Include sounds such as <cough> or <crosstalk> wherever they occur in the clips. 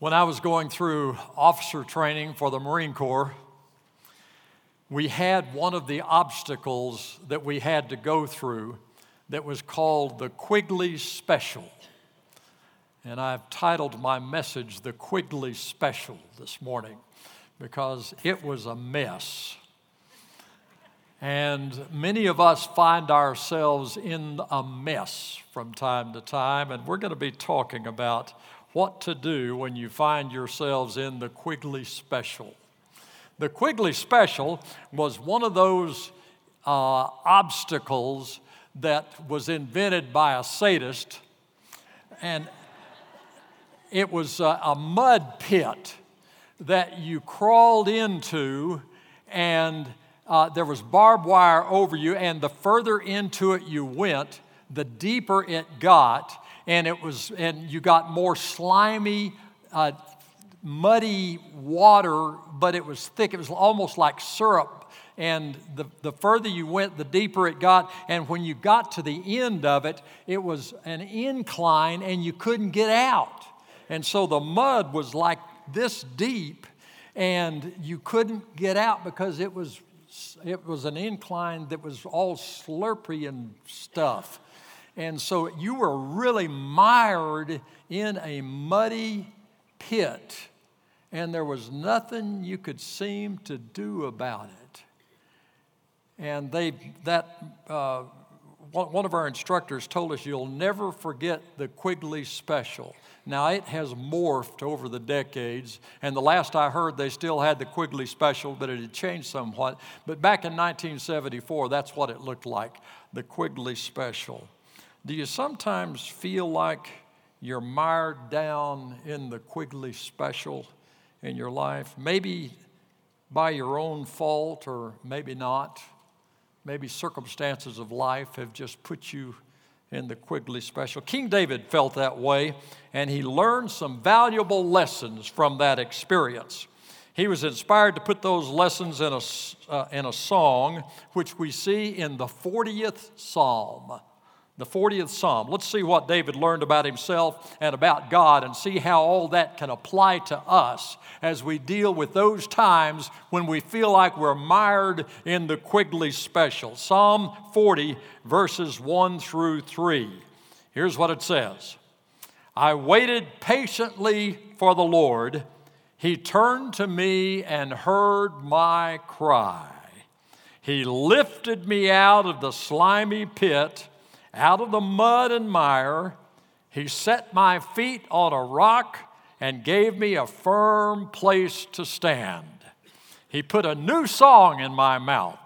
When I was going through officer training for the Marine Corps, we had one of the obstacles that we had to go through that was called the Quigley Special. And I've titled my message The Quigley Special this morning because it was a mess. And many of us find ourselves in a mess from time to time, and we're going to be talking about what to do when you find yourselves in the Quigley Special. The Quigley Special was one of those uh, obstacles that was invented by a sadist, and it was a, a mud pit that you crawled into, and uh, there was barbed wire over you, and the further into it you went, the deeper it got and it was and you got more slimy uh, muddy water but it was thick. It was almost like syrup. And the, the further you went the deeper it got. And when you got to the end of it it was an incline and you couldn't get out. And so the mud was like this deep and you couldn't get out because it was it was an incline that was all slurpy and stuff and so you were really mired in a muddy pit, and there was nothing you could seem to do about it. And they, that, uh, one of our instructors told us you'll never forget the Quigley Special. Now, it has morphed over the decades, and the last I heard, they still had the Quigley Special, but it had changed somewhat. But back in 1974, that's what it looked like the Quigley Special. Do you sometimes feel like you're mired down in the Quigley special in your life? Maybe by your own fault, or maybe not. Maybe circumstances of life have just put you in the Quigley special. King David felt that way, and he learned some valuable lessons from that experience. He was inspired to put those lessons in a, uh, in a song, which we see in the 40th Psalm the 40th Psalm. Let's see what David learned about himself and about God and see how all that can apply to us as we deal with those times when we feel like we're mired in the Quigley special. Psalm 40, verses 1 through 3. Here's what it says I waited patiently for the Lord. He turned to me and heard my cry. He lifted me out of the slimy pit out of the mud and mire. He set my feet on a rock and gave me a firm place to stand. He put a new song in my mouth,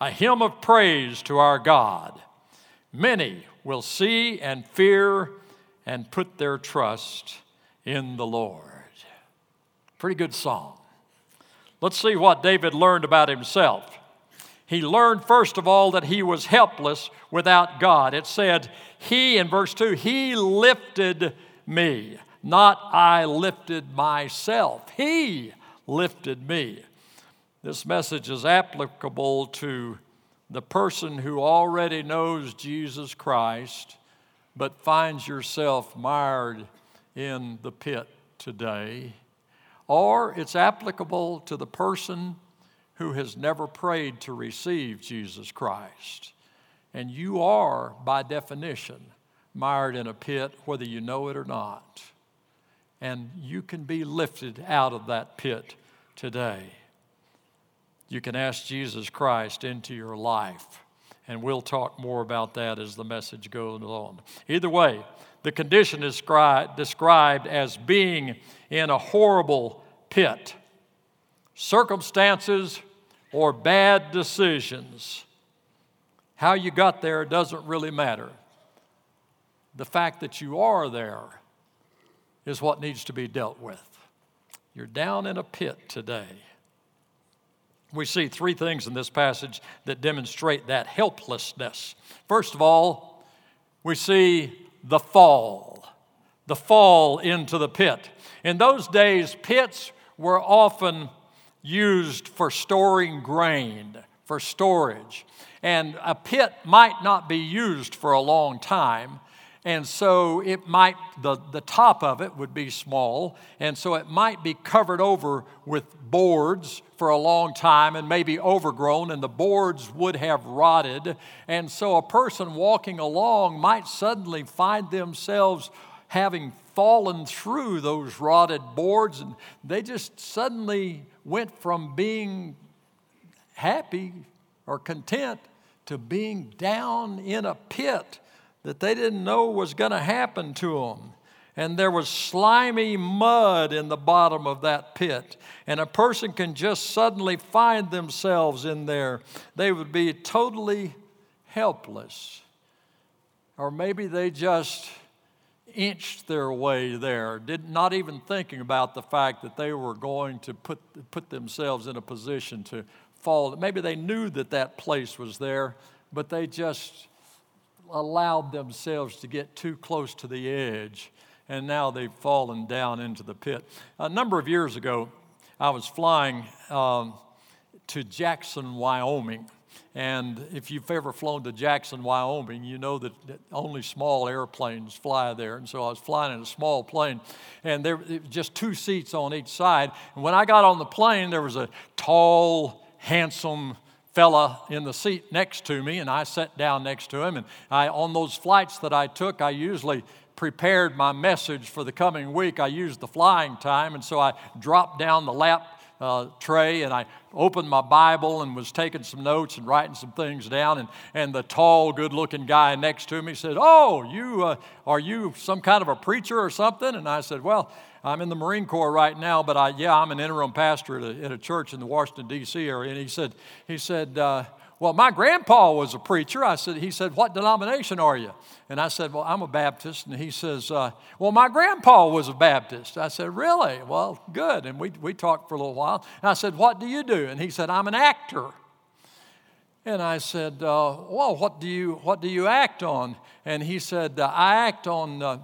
a hymn of praise to our God. Many will see and fear and put their trust in the Lord. Pretty good song. Let's see what David learned about himself. He learned, first of all, that he was helpless without God. It said, He, in verse 2, He lifted me, not I lifted myself. He lifted me. This message is applicable to the person who already knows Jesus Christ, but finds yourself mired in the pit today. Or it's applicable to the person who has never prayed to receive Jesus Christ. And you are, by definition, mired in a pit, whether you know it or not. And you can be lifted out of that pit today. You can ask Jesus Christ into your life. And we'll talk more about that as the message goes on. Either way, the condition is described as being in a horrible pit. Circumstances or bad decisions. How you got there doesn't really matter. The fact that you are there is what needs to be dealt with. You're down in a pit today. We see three things in this passage that demonstrate that helplessness. First of all, we see the fall, the fall into the pit. In those days, pits were often used for storing grain, for storage. And a pit might not be used for a long time. And so it might, the, the top of it would be small, and so it might be covered over with boards for a long time and maybe overgrown, and the boards would have rotted. And so a person walking along might suddenly find themselves having fallen through those rotted boards, and they just suddenly went from being happy or content to being down in a pit that they didn't know was going to happen to them. And there was slimy mud in the bottom of that pit. And a person can just suddenly find themselves in there. They would be totally helpless. Or maybe they just inched their way there, did not even thinking about the fact that they were going to put, put themselves in a position to fall. Maybe they knew that that place was there, but they just allowed themselves to get too close to the edge, and now they've fallen down into the pit. A number of years ago, I was flying um, to Jackson, Wyoming. And if you've ever flown to Jackson, Wyoming, you know that only small airplanes fly there. And so I was flying in a small plane, and there were just two seats on each side. And when I got on the plane, there was a tall, handsome fella in the seat next to me, and I sat down next to him. And I, on those flights that I took, I usually prepared my message for the coming week. I used the flying time, and so I dropped down the lap uh, tray and I opened my Bible and was taking some notes and writing some things down. And, and the tall, good looking guy next to me said, Oh, you, uh, are you some kind of a preacher or something? And I said, Well, I'm in the Marine Corps right now, but I, yeah, I'm an interim pastor at a, at a church in the Washington, D.C. area. And he said, he said uh, well, my grandpa was a preacher. I said, he said, what denomination are you? And I said, well, I'm a Baptist. And he says, uh, well, my grandpa was a Baptist. I said, really? Well, good. And we, we talked for a little while. And I said, what do you do? And he said, I'm an actor. And I said, uh, well, what do you, what do you act on? And he said, uh, I act on, uh,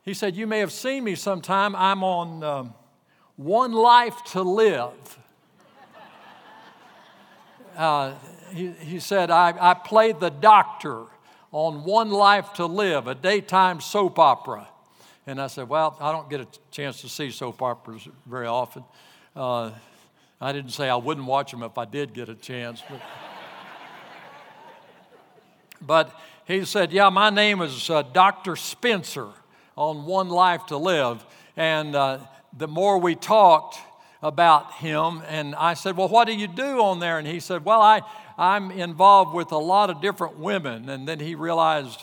he said, You may have seen me sometime. I'm on um, One Life to Live. Uh, he, he said, I, I played the doctor on One Life to Live, a daytime soap opera. And I said, Well, I don't get a chance to see soap operas very often. Uh, I didn't say I wouldn't watch them if I did get a chance. But, <laughs> but he said, Yeah, my name is uh, Dr. Spencer on One Life to Live. And uh, the more we talked about him, and I said, Well, what do you do on there? And he said, Well, I, I'm involved with a lot of different women. And then he realized,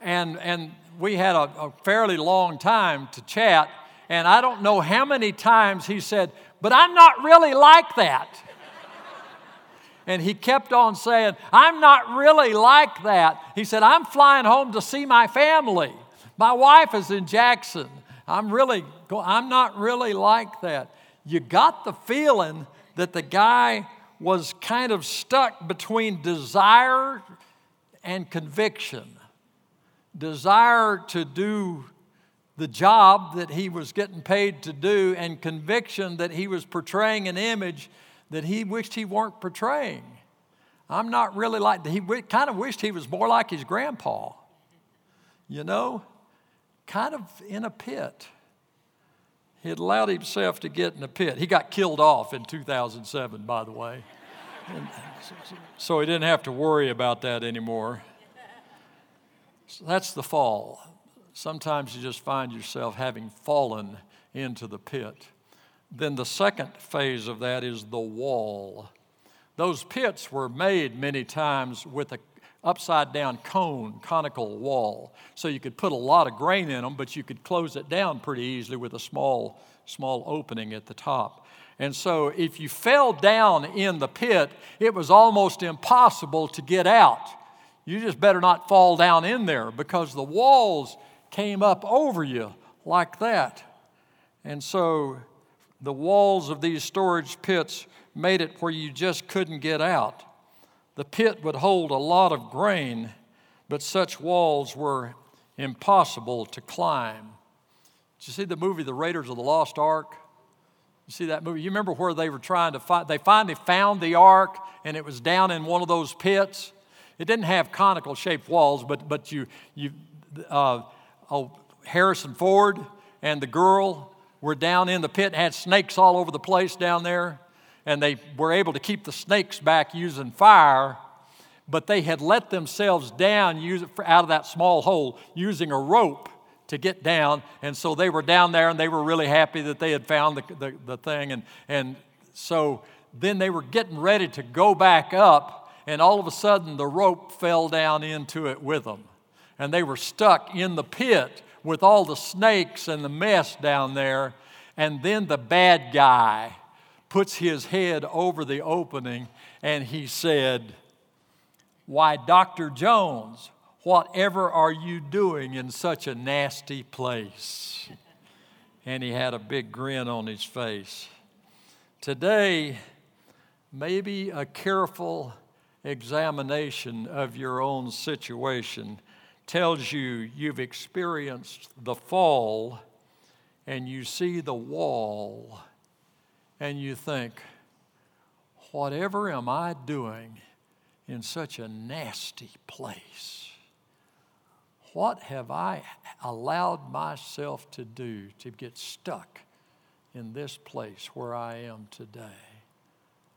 and, and we had a, a fairly long time to chat. And I don't know how many times he said, But I'm not really like that. And he kept on saying, I'm not really like that. He said, I'm flying home to see my family. My wife is in Jackson. I'm really, I'm not really like that. You got the feeling that the guy was kind of stuck between desire and conviction. Desire to do the job that he was getting paid to do, and conviction that he was portraying an image that he wished he weren't portraying. I'm not really like, he kind of wished he was more like his grandpa, you know, kind of in a pit. He had allowed himself to get in a pit. He got killed off in 2007, by the way. And so he didn't have to worry about that anymore. So that's the fall. Sometimes you just find yourself having fallen into the pit. Then the second phase of that is the wall. Those pits were made many times with a upside down cone, conical wall. So you could put a lot of grain in them, but you could close it down pretty easily with a small, small opening at the top. And so if you fell down in the pit, it was almost impossible to get out. You just better not fall down in there because the walls came up over you like that. And so the walls of these storage pits made it where you just couldn't get out. The pit would hold a lot of grain, but such walls were impossible to climb. Did you see the movie The Raiders of the Lost Ark? You see that movie? You remember where they were trying to find, they finally found the ark and it was down in one of those pits. It didn't have conical shaped walls, but, but you, you uh, oh, Harrison Ford and the girl were down in the pit and had snakes all over the place down there. And they were able to keep the snakes back using fire, but they had let themselves down out of that small hole using a rope to get down. And so they were down there and they were really happy that they had found the, the, the thing. And, and so then they were getting ready to go back up, and all of a sudden the rope fell down into it with them. And they were stuck in the pit with all the snakes and the mess down there. And then the bad guy puts his head over the opening and he said, Why, Dr. Jones, whatever are you doing in such a nasty place? And he had a big grin on his face. Today, maybe a careful examination of your own situation tells you you've experienced the fall and you see the wall and you think, whatever am I doing in such a nasty place? What have I allowed myself to do to get stuck in this place where I am today?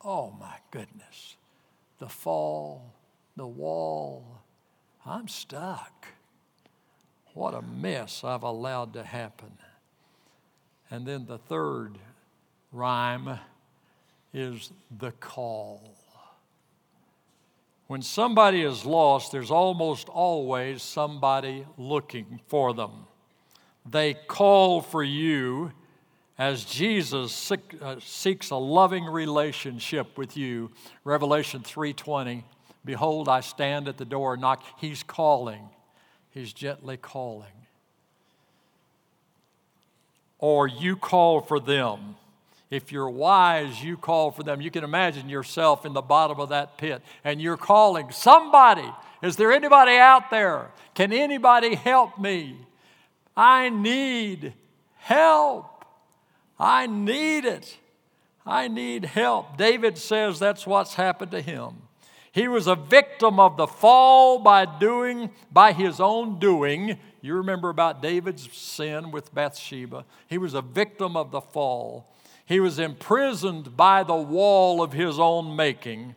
Oh my goodness. The fall, the wall, I'm stuck. What a mess I've allowed to happen. And then the third rhyme is the call. When somebody is lost, there's almost always somebody looking for them. They call for you as Jesus uh, seeks a loving relationship with you. Revelation 3:20, behold I stand at the door and knock. He's calling. He's gently calling. Or you call for them. If you're wise, you call for them. You can imagine yourself in the bottom of that pit and you're calling somebody. Is there anybody out there? Can anybody help me? I need help. I need it. I need help. David says that's what's happened to him. He was a victim of the fall by doing, by his own doing. You remember about David's sin with Bathsheba. He was a victim of the fall. He was imprisoned by the wall of his own making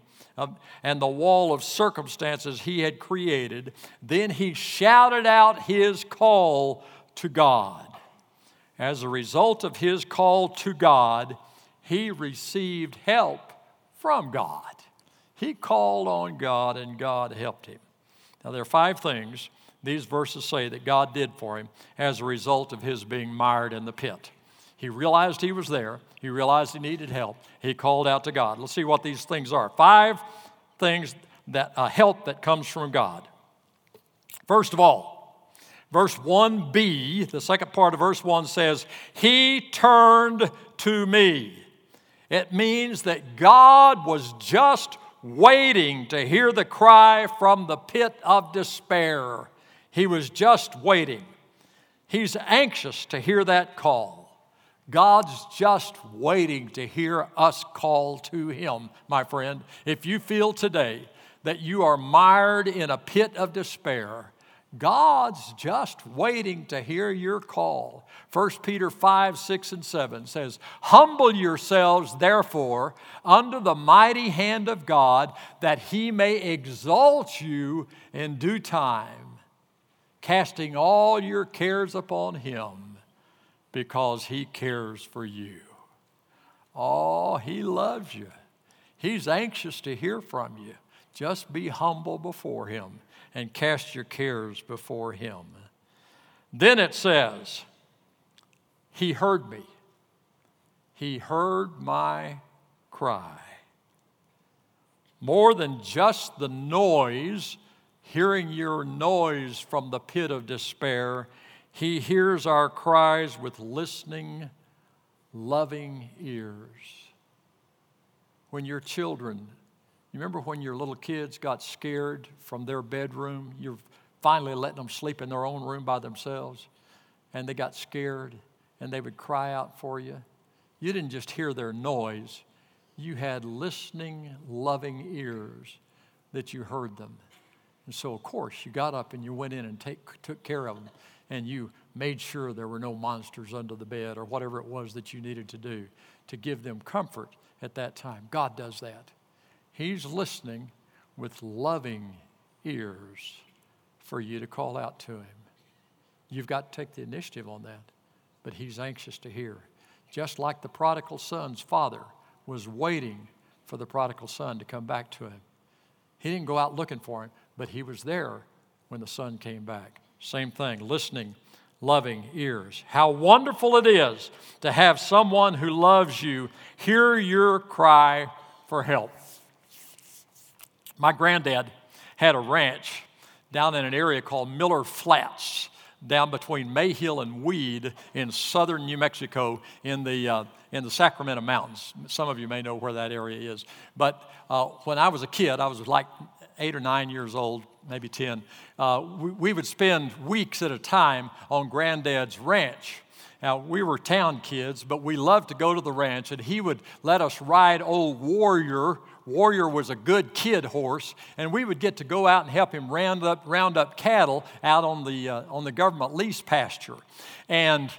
and the wall of circumstances he had created. Then he shouted out his call to God. As a result of his call to God, he received help from God. He called on God and God helped him. Now, there are five things these verses say that God did for him as a result of his being mired in the pit. He realized he was there. He realized he needed help. He called out to God. Let's see what these things are. Five things that uh, help that comes from God. First of all, verse 1b, the second part of verse 1 says, He turned to me. It means that God was just waiting to hear the cry from the pit of despair. He was just waiting. He's anxious to hear that call. God's just waiting to hear us call to Him, my friend. If you feel today that you are mired in a pit of despair, God's just waiting to hear your call. 1 Peter 5, 6, and 7 says, Humble yourselves, therefore, under the mighty hand of God, that he may exalt you in due time, casting all your cares upon him because He cares for you. Oh, He loves you. He's anxious to hear from you. Just be humble before Him and cast your cares before Him. Then it says, He heard me. He heard my cry. More than just the noise, hearing your noise from the pit of despair, he hears our cries with listening, loving ears. When your children, you remember when your little kids got scared from their bedroom? You're finally letting them sleep in their own room by themselves, and they got scared and they would cry out for you. You didn't just hear their noise, you had listening, loving ears that you heard them. And so, of course, you got up and you went in and take, took care of them, and you made sure there were no monsters under the bed or whatever it was that you needed to do to give them comfort at that time. God does that. He's listening with loving ears for you to call out to Him. You've got to take the initiative on that, but He's anxious to hear. Just like the prodigal son's father was waiting for the prodigal son to come back to him. He didn't go out looking for him, but he was there when the son came back. Same thing, listening, loving ears. How wonderful it is to have someone who loves you hear your cry for help. My granddad had a ranch down in an area called Miller Flats, down between Mayhill and Weed in southern New Mexico in the, uh, in the Sacramento Mountains. Some of you may know where that area is. But uh, when I was a kid, I was like eight or nine years old, maybe 10, uh, we, we would spend weeks at a time on Granddad's ranch. Now, we were town kids, but we loved to go to the ranch, and he would let us ride old Warrior. Warrior was a good kid horse, and we would get to go out and help him round up, round up cattle out on the, uh, on the government lease pasture. And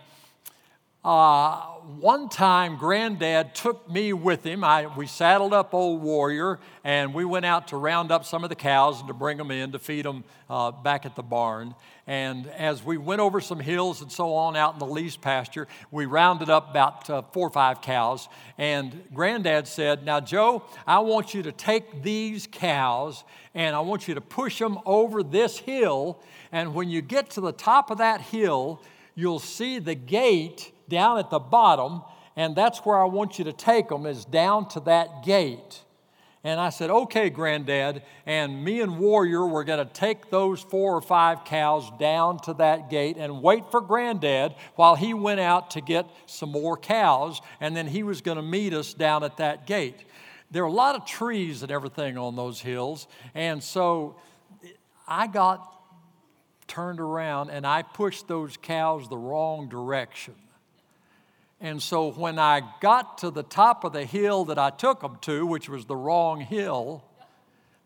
uh, one time, Granddad took me with him. I, we saddled up Old Warrior and we went out to round up some of the cows and to bring them in to feed them uh, back at the barn. And as we went over some hills and so on out in the lease pasture, we rounded up about uh, four or five cows. And Granddad said, Now, Joe, I want you to take these cows and I want you to push them over this hill. And when you get to the top of that hill, you'll see the gate down at the bottom, and that's where I want you to take them, is down to that gate. And I said, okay, Granddad. And me and Warrior were going to take those four or five cows down to that gate and wait for Granddad while he went out to get some more cows. And then he was going to meet us down at that gate. There are a lot of trees and everything on those hills. And so I got turned around and I pushed those cows the wrong direction. And so when I got to the top of the hill that I took them to, which was the wrong hill,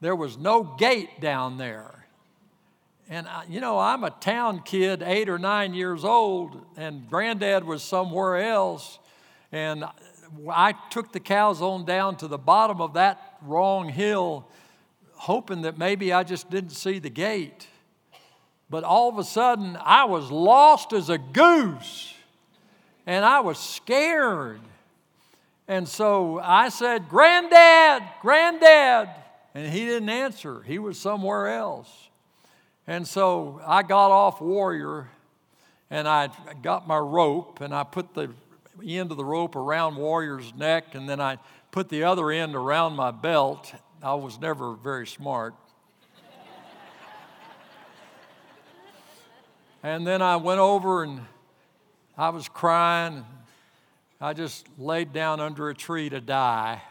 there was no gate down there. And, I, you know, I'm a town kid, eight or nine years old, and granddad was somewhere else. And I took the cows on down to the bottom of that wrong hill, hoping that maybe I just didn't see the gate. But all of a sudden, I was lost as a goose and I was scared. And so I said, Granddad, Granddad. And he didn't answer, he was somewhere else. And so I got off Warrior and I got my rope and I put the end of the rope around Warrior's neck and then I put the other end around my belt. I was never very smart. and then I went over and I was crying. I just laid down under a tree to die.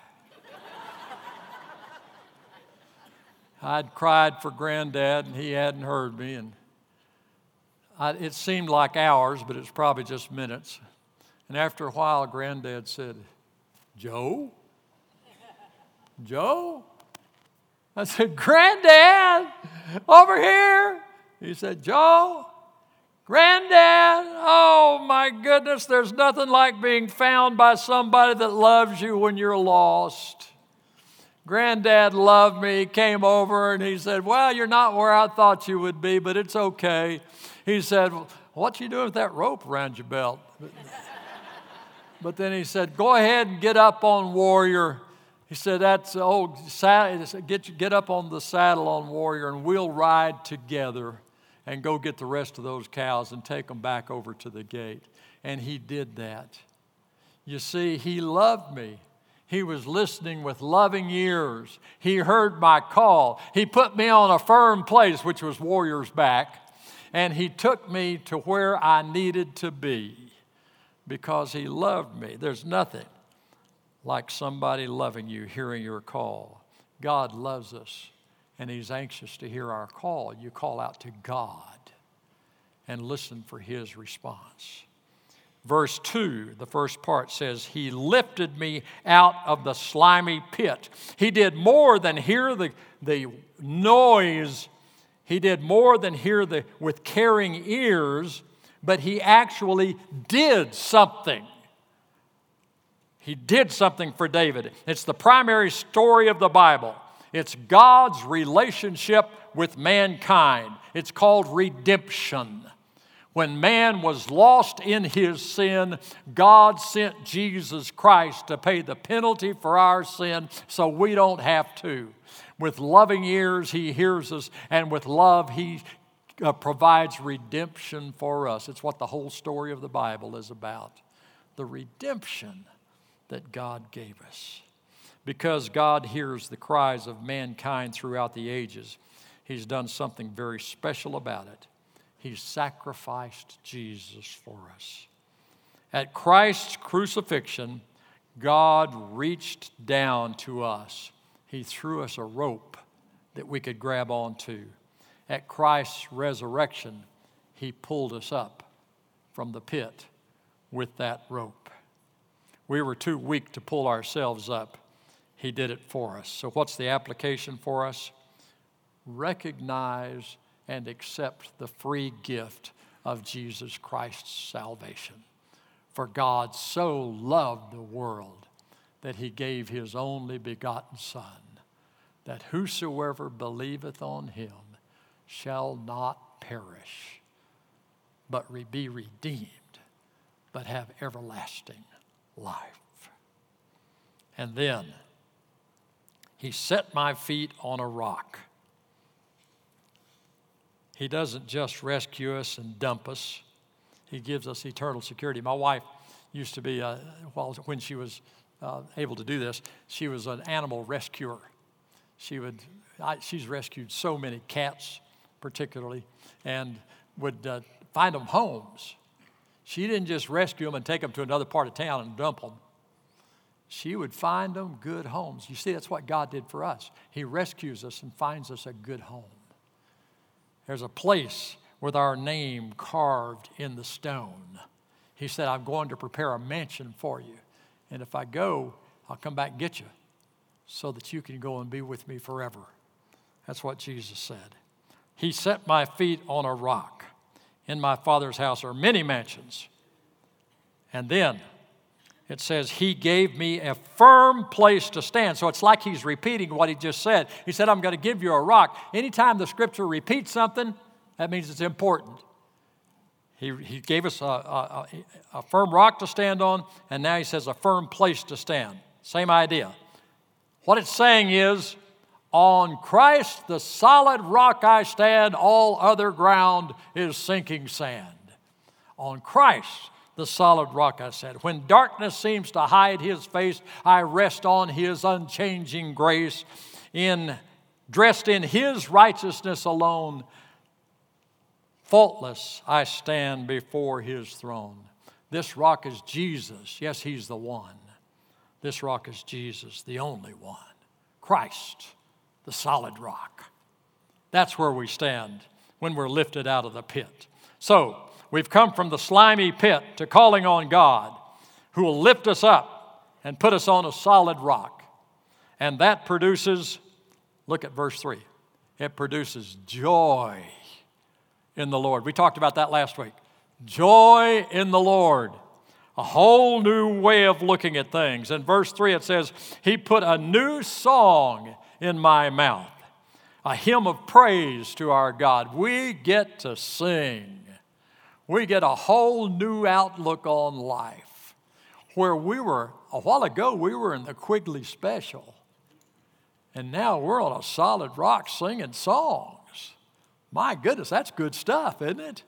I'd cried for granddad and he hadn't heard me. And I, it seemed like hours, but it's probably just minutes. And after a while, granddad said, Joe? Joe? I said, Granddad, over here. He said, Joe, Granddad, oh my goodness, there's nothing like being found by somebody that loves you when you're lost. Granddad loved me, came over, and he said, Well, you're not where I thought you would be, but it's okay. He said, What you doing with that rope around your belt? <laughs> but then he said, Go ahead and get up on Warrior. He said, That's old, get, get up on the saddle on Warrior, and we'll ride together and go get the rest of those cows and take them back over to the gate. And he did that. You see, he loved me. He was listening with loving ears. He heard my call. He put me on a firm place, which was Warrior's Back, and he took me to where I needed to be because he loved me. There's nothing like somebody loving you, hearing your call. God loves us and He's anxious to hear our call. You call out to God and listen for His response. Verse 2, the first part says, He lifted me out of the slimy pit. He did more than hear the, the noise He did more than hear the, with caring ears, but he actually did something. He did something for David. It's the primary story of the Bible. It's God's relationship with mankind. It's called redemption. When man was lost in his sin, God sent Jesus Christ to pay the penalty for our sin so we don't have to. With loving ears, he hears us, and with love, he uh, provides redemption for us. It's what the whole story of the Bible is about the redemption that God gave us. Because God hears the cries of mankind throughout the ages, He's done something very special about it. He sacrificed Jesus for us. At Christ's crucifixion, God reached down to us. He threw us a rope that we could grab onto. At Christ's resurrection, He pulled us up from the pit with that rope. We were too weak to pull ourselves up. He did it for us. So, what's the application for us? Recognize and accept the free gift of Jesus Christ's salvation. For God so loved the world that he gave his only begotten Son, that whosoever believeth on him shall not perish, but be redeemed, but have everlasting life. And then he set my feet on a rock. He doesn't just rescue us and dump us, He gives us eternal security. My wife used to be, uh, well, when she was uh, able to do this, she was an animal rescuer. She would, I, she's rescued so many cats, particularly, and would uh, find them homes. She didn't just rescue them and take them to another part of town and dump them. She would find them good homes. You see, that's what God did for us. He rescues us and finds us a good home. There's a place with our name carved in the stone. He said, I'm going to prepare a mansion for you. And if I go, I'll come back and get you so that you can go and be with me forever. That's what Jesus said. He set my feet on a rock. In my Father's house are many mansions. And then it says, He gave me a firm place to stand. So it's like He's repeating what He just said. He said, I'm going to give you a rock. Anytime the scripture repeats something, that means it's important. He, he gave us a, a, a firm rock to stand on, and now He says a firm place to stand. Same idea. What it's saying is, on Christ, the solid rock I stand, all other ground is sinking sand. On Christ, the solid rock, I said. When darkness seems to hide his face, I rest on his unchanging grace. In dressed in his righteousness alone, faultless I stand before his throne. This rock is Jesus. Yes, he's the one. This rock is Jesus, the only one. Christ the solid rock. That's where we stand when we're lifted out of the pit. So, we've come from the slimy pit to calling on God who will lift us up and put us on a solid rock. And that produces, look at verse 3, it produces joy in the Lord. We talked about that last week. Joy in the Lord. A whole new way of looking at things. In verse 3, it says, He put a new song in my mouth. A hymn of praise to our God. We get to sing. We get a whole new outlook on life. Where we were, a while ago, we were in the Quigley Special. And now we're on a solid rock singing songs. My goodness, that's good stuff, isn't it?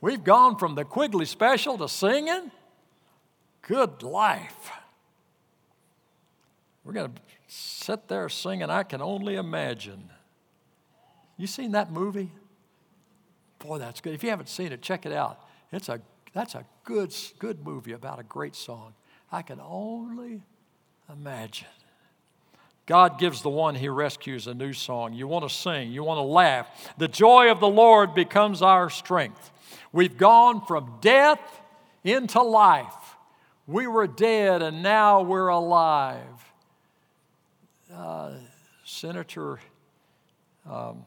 We've gone from the Quigley Special to singing. Good life. We're going to sit there singing, I can only imagine. You seen that movie? Boy, that's good. If you haven't seen it, check it out. It's a, that's a good, good movie about a great song. I can only imagine. God gives the one he rescues a new song. You want to sing, you want to laugh. The joy of the Lord becomes our strength. We've gone from death into life. We were dead and now we're alive uh, Senator um,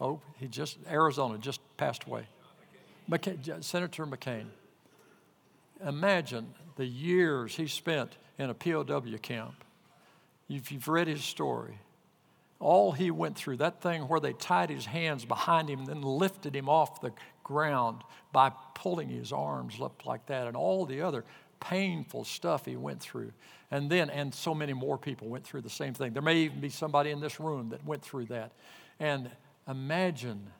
Oh, he just, Arizona, just passed away. McCain, Senator McCain. Imagine the years he spent in a POW camp. If you've read his story, all he went through, that thing where they tied his hands behind him and then lifted him off the ground by pulling his arms up like that, and all the other painful stuff he went through. And then, and so many more people went through the same thing. There may even be somebody in this room that went through that. And imagine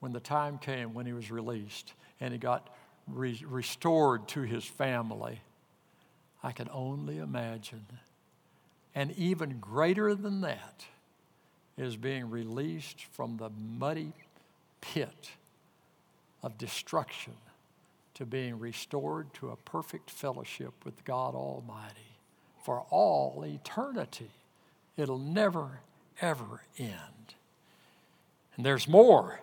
when the time came when he was released and he got re- restored to his family. I can only imagine. And even greater than that is being released from the muddy pit of destruction to being restored to a perfect fellowship with God Almighty for all eternity. It'll never, ever end. And there's more.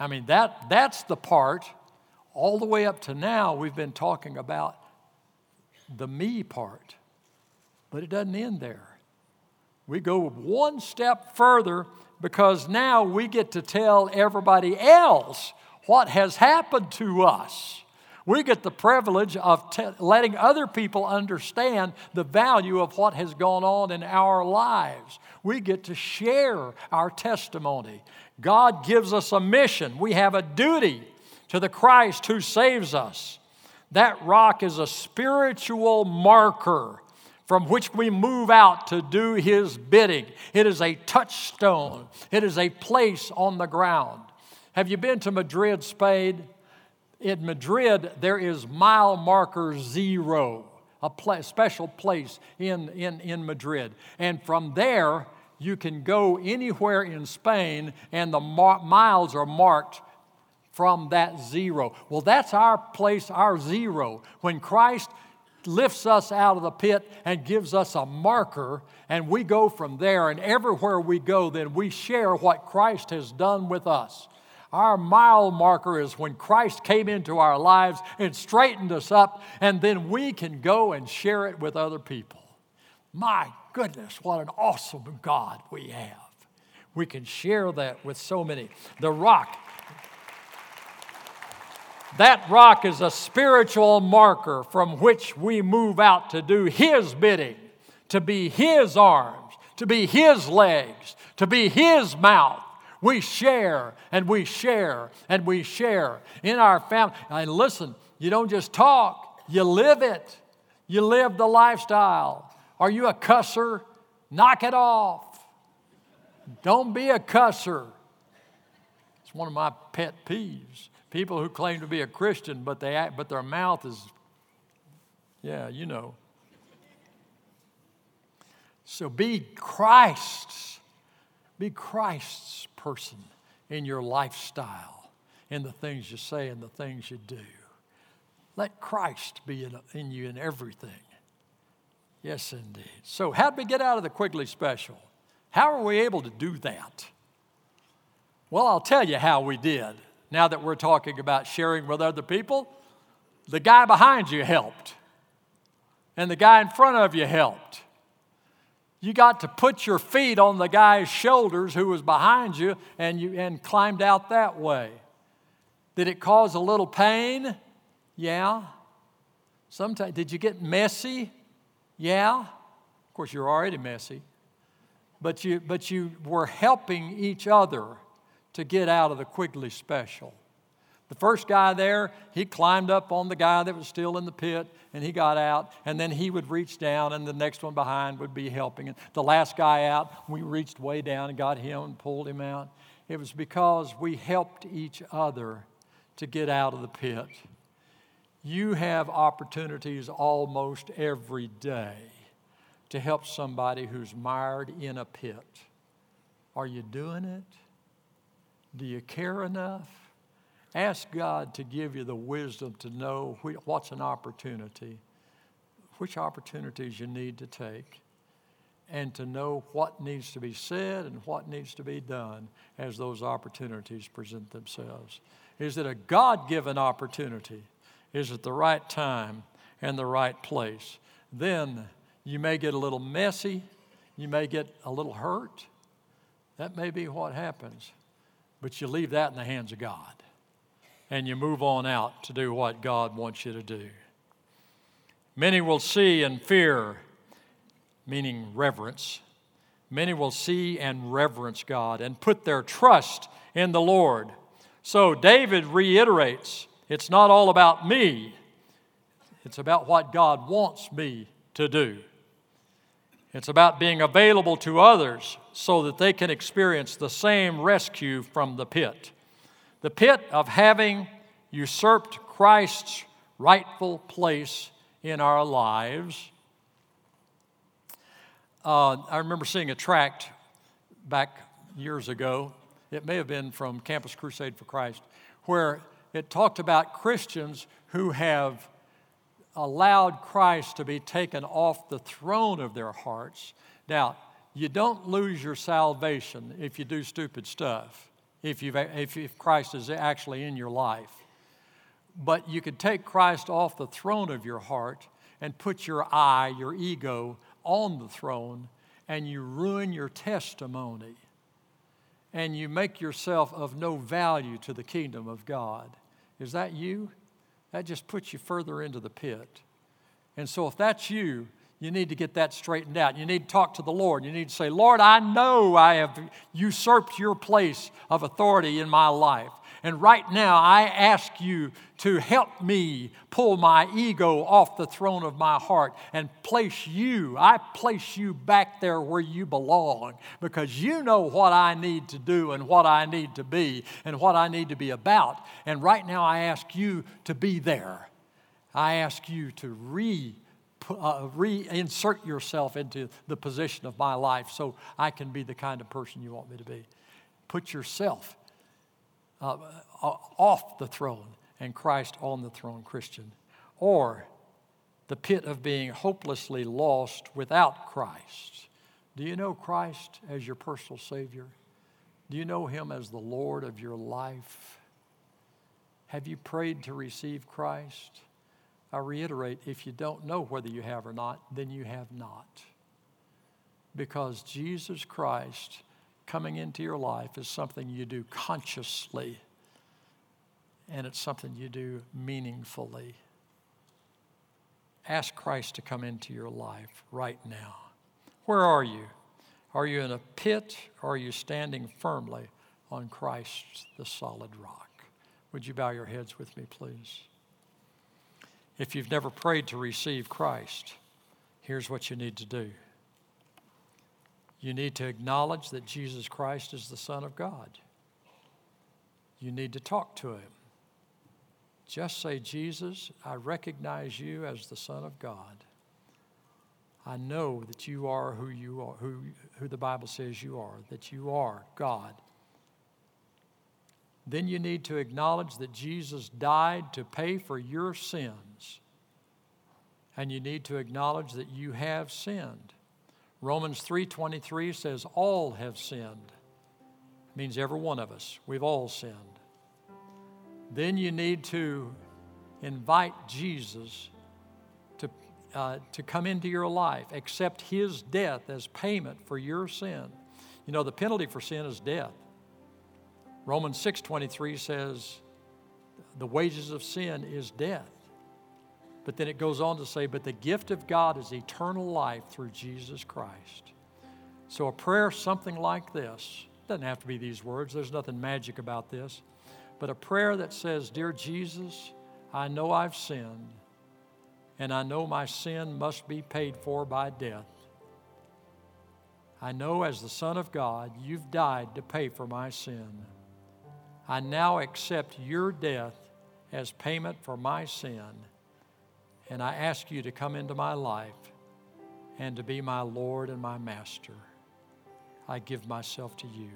I mean, that, that's the part, all the way up to now, we've been talking about the me part. But it doesn't end there. We go one step further because now we get to tell everybody else what has happened to us. We get the privilege of letting other people understand the value of what has gone on in our lives. We get to share our testimony. God gives us a mission. We have a duty to the Christ who saves us. That rock is a spiritual marker from which we move out to do His bidding. It is a touchstone, it is a place on the ground. Have you been to Madrid, Spain? In Madrid, there is mile marker zero, a pla- special place in, in, in Madrid. And from there, you can go anywhere in Spain, and the mar- miles are marked from that zero. Well, that's our place, our zero. When Christ lifts us out of the pit and gives us a marker, and we go from there, and everywhere we go, then we share what Christ has done with us. Our mile marker is when Christ came into our lives and straightened us up, and then we can go and share it with other people. My goodness, what an awesome God we have. We can share that with so many. The rock, that rock is a spiritual marker from which we move out to do His bidding, to be His arms, to be His legs, to be His mouth, we share and we share and we share in our family. And listen, you don't just talk, you live it. You live the lifestyle. Are you a cusser? Knock it off. Don't be a cusser. It's one of my pet peeves. People who claim to be a Christian, but, they act, but their mouth is, yeah, you know. So be Christ's. Be Christ's person in your lifestyle, in the things you say and the things you do. Let Christ be in, in you in everything. Yes, indeed. So, how did we get out of the Quigley special? How are we able to do that? Well, I'll tell you how we did. Now that we're talking about sharing with other people, the guy behind you helped, and the guy in front of you helped. You got to put your feet on the guy's shoulders who was behind you and you and climbed out that way. Did it cause a little pain? Yeah. Sometimes did you get messy? Yeah. Of course you're already messy. But you but you were helping each other to get out of the Quigley special. The first guy there, he climbed up on the guy that was still in the pit and he got out, and then he would reach down, and the next one behind would be helping. And the last guy out, we reached way down and got him and pulled him out. It was because we helped each other to get out of the pit. You have opportunities almost every day to help somebody who's mired in a pit. Are you doing it? Do you care enough? Ask God to give you the wisdom to know what's an opportunity, which opportunities you need to take, and to know what needs to be said and what needs to be done as those opportunities present themselves. Is it a God given opportunity? Is it the right time and the right place? Then you may get a little messy, you may get a little hurt, That may be what happens, but you leave that in the hands of God and you move on out to do what God wants you to do. Many will see and fear, meaning reverence. Many will see and reverence God and put their trust in the Lord. So David reiterates it's not all about me, it's about what God wants me to do. It's about being available to others so that they can experience the same rescue from the pit. The pit of having usurped Christ's rightful place in our lives. Uh, I remember seeing a tract back years ago. It may have been from Campus Crusade for Christ, where it talked about Christians who have allowed Christ to be taken off the throne of their hearts. Now, you don't lose your salvation if you do stupid stuff, if, you've, if, if Christ is actually in your life. But you could take Christ off the throne of your heart and put your I, your ego, on the throne, and you ruin your testimony. And you make yourself of no value to the kingdom of God. Is that you? That just puts you further into the pit. And so, if that's you, you need to get that straightened out. You need to talk to the Lord. You need to say, Lord, I know I have usurped your place of authority in my life. And right now, I ask you to help me pull my ego off the throne of my heart and place you, I place you back there where you belong because you know what I need to do and what I need to be and what I need to be about. And right now, I ask you to be there. I ask you to re uh, reinsert yourself into the position of my life so I can be the kind of person you want me to be. Put yourself uh, uh, off the throne and Christ on the throne, Christian. Or the pit of being hopelessly lost without Christ. Do you know Christ as your personal Savior? Do you know Him as the Lord of your life? Have you prayed to receive Christ? I reiterate if you don't know whether you have or not, then you have not. Because Jesus Christ coming into your life is something you do consciously, and it's something you do meaningfully. Ask Christ to come into your life right now. Where are you? Are you in a pit or are you standing firmly on Christ, the solid rock? Would you bow your heads with me, please? If you've never prayed to receive Christ, here's what you need to do. You need to acknowledge that Jesus Christ is the Son of God. You need to talk to Him. Just say, Jesus, I recognize you as the Son of God. I know that you are who you are, who, who the Bible says you are, that you are God. Then you need to acknowledge that Jesus died to pay for your sins. And you need to acknowledge that you have sinned. Romans 3:23 says all have sinned. It means every one of us. We've all sinned. Then you need to invite Jesus to, uh, to come into your life, accept his death as payment for your sin. You know, the penalty for sin is death. Romans 6:23 says the wages of sin is death. But then it goes on to say, but the gift of God is eternal life through Jesus Christ. So a prayer something like this doesn't have to be these words, there's nothing magic about this. But a prayer that says, Dear Jesus, I know I've sinned, and I know my sin must be paid for by death. I know as the Son of God, you've died to pay for my sin. I now accept your death as payment for my sin and I ask you to come into my life and to be my Lord and my Master. I give myself to you.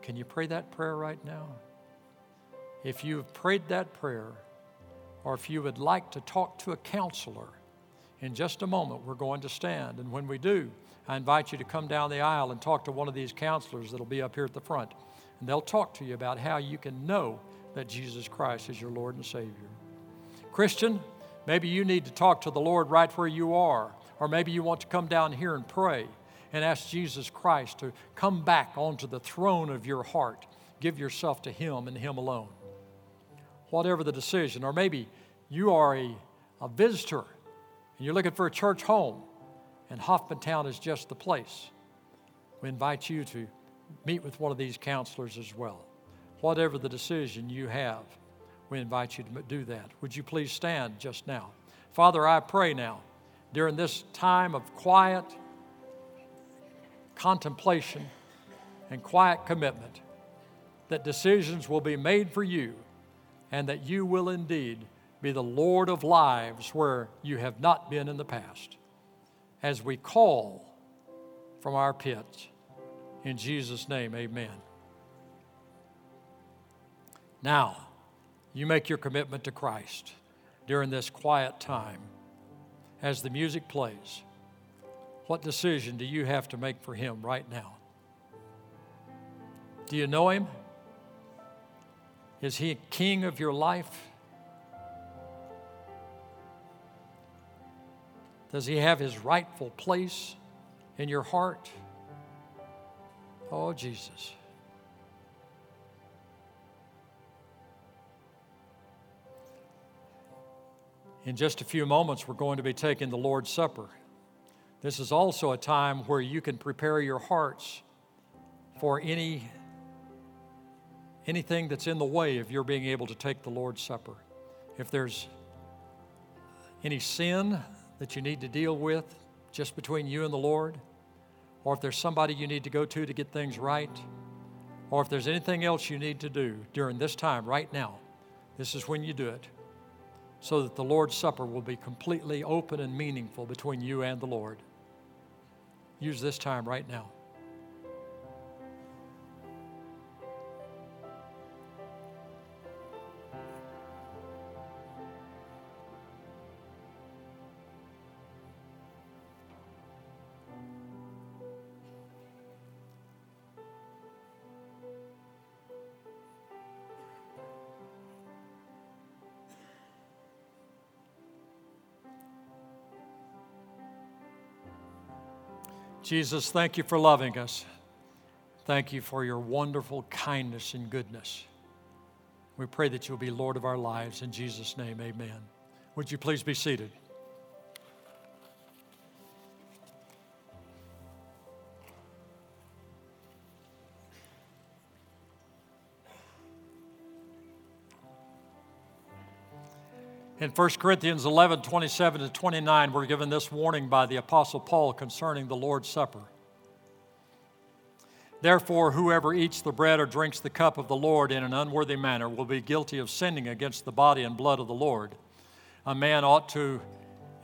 Can you pray that prayer right now? If you have prayed that prayer, or if you would like to talk to a counselor, in just a moment we're going to stand. And when we do, I invite you to come down the aisle and talk to one of these counselors that'll be up here at the front. And they'll talk to you about how you can know that Jesus Christ is your Lord and Savior. Christian, maybe you need to talk to the Lord right where you are, or maybe you want to come down here and pray. and ask Jesus Christ to come back onto the throne of your heart. Give yourself to Him and Him alone. Whatever the decision, or maybe you are a, a visitor and you're looking for a church home, and Hoffmantown is just the place. We invite you to meet with one of these counselors as well. Whatever the decision you have, we invite you to do that. Would you please stand just now? Father, I pray now, during this time of quiet contemplation and quiet commitment, that decisions will be made for you and that you will indeed be the Lord of lives where you have not been in the past. As we call from our pits, in Jesus' name, amen. Now, you make your commitment to Christ during this quiet time as the music plays. What decision do you have to make for Him right now? Do you know Him? Is He King of your life? Does He have His rightful place in your heart? Oh, Jesus. In just a few moments, we're going to be taking the Lord's Supper. This is also a time where you can prepare your hearts for any anything that's in the way of your being able to take the Lord's Supper. If there's any sin that you need to deal with just between you and the Lord, or if there's somebody you need to go to to get things right, or if there's anything else you need to do during this time right now, this is when you do it so that the Lord's Supper will be completely open and meaningful between you and the Lord. Use this time right now. Jesus, thank you for loving us. Thank you for your wonderful kindness and goodness. We pray that you'll be Lord of our lives. In Jesus' name, amen. Would you please be seated? In 1 Corinthians 11 27 to 29, we're given this warning by the Apostle Paul concerning the Lord's Supper. Therefore, whoever eats the bread or drinks the cup of the Lord in an unworthy manner will be guilty of sinning against the body and blood of the Lord. A man ought to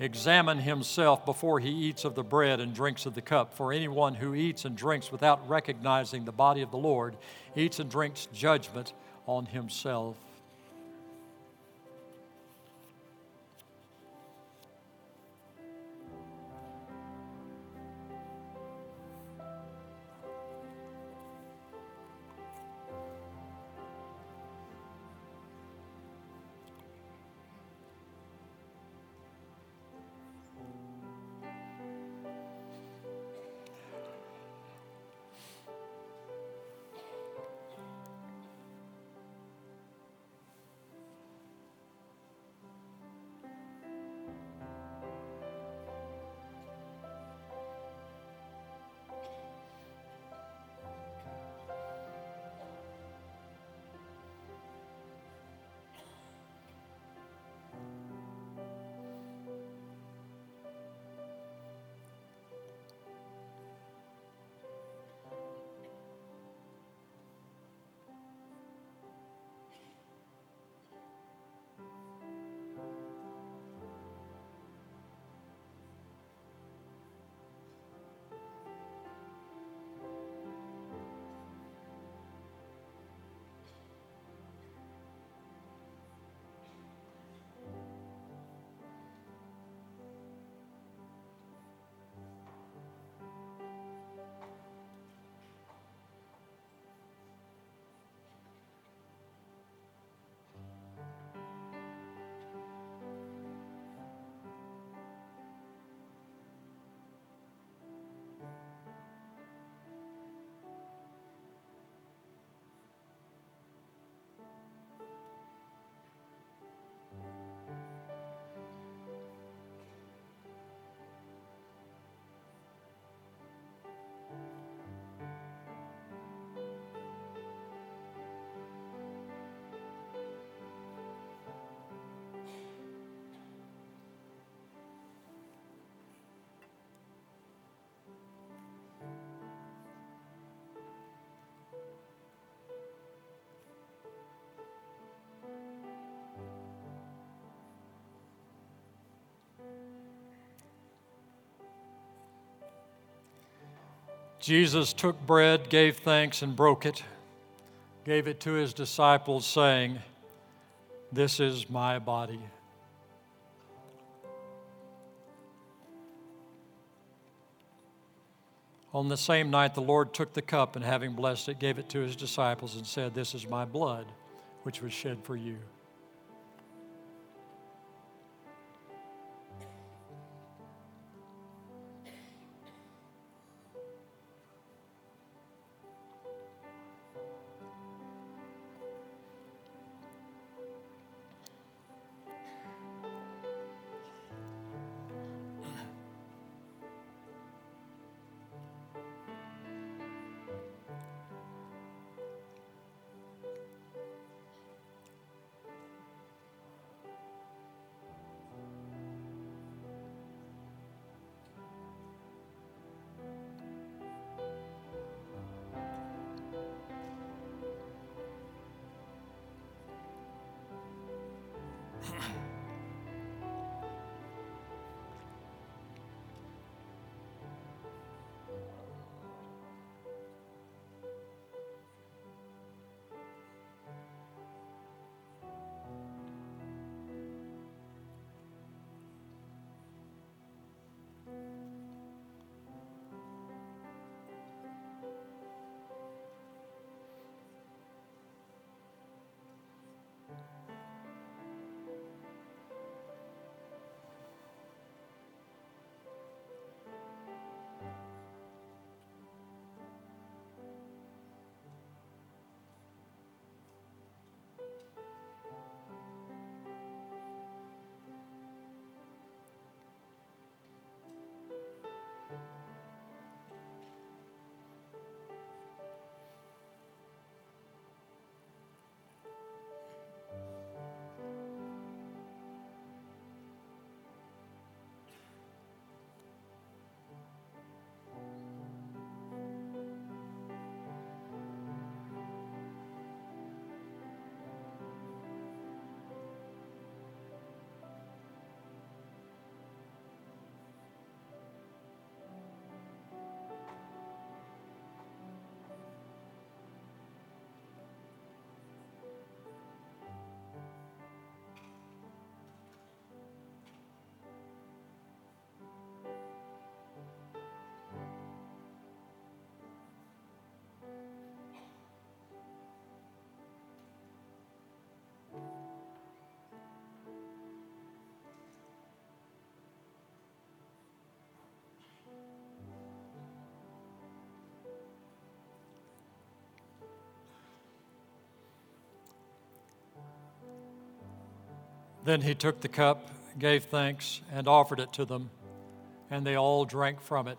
examine himself before he eats of the bread and drinks of the cup. For anyone who eats and drinks without recognizing the body of the Lord eats and drinks judgment on himself. Jesus took bread, gave thanks, and broke it, gave it to his disciples, saying, This is my body. On the same night, the Lord took the cup and, having blessed it, gave it to his disciples and said, This is my blood, which was shed for you. Then he took the cup, gave thanks, and offered it to them, and they all drank from it.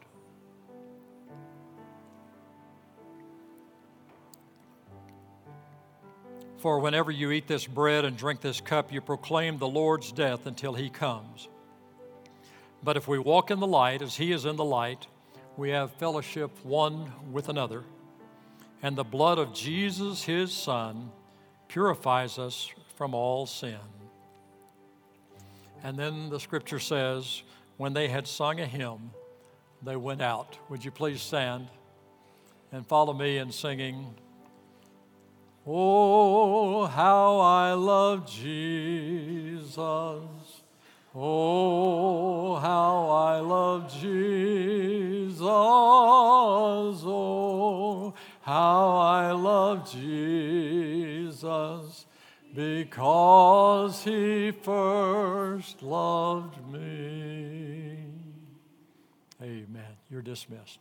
For whenever you eat this bread and drink this cup, you proclaim the Lord's death until he comes. But if we walk in the light as he is in the light, we have fellowship one with another. And the blood of Jesus, his Son, purifies us from all sin. And then the scripture says, when they had sung a hymn, they went out. Would you please stand and follow me in singing? Oh, how I love Jesus. Oh, how I love Jesus. Oh, how I love Jesus because he first loved me. Amen. You're dismissed.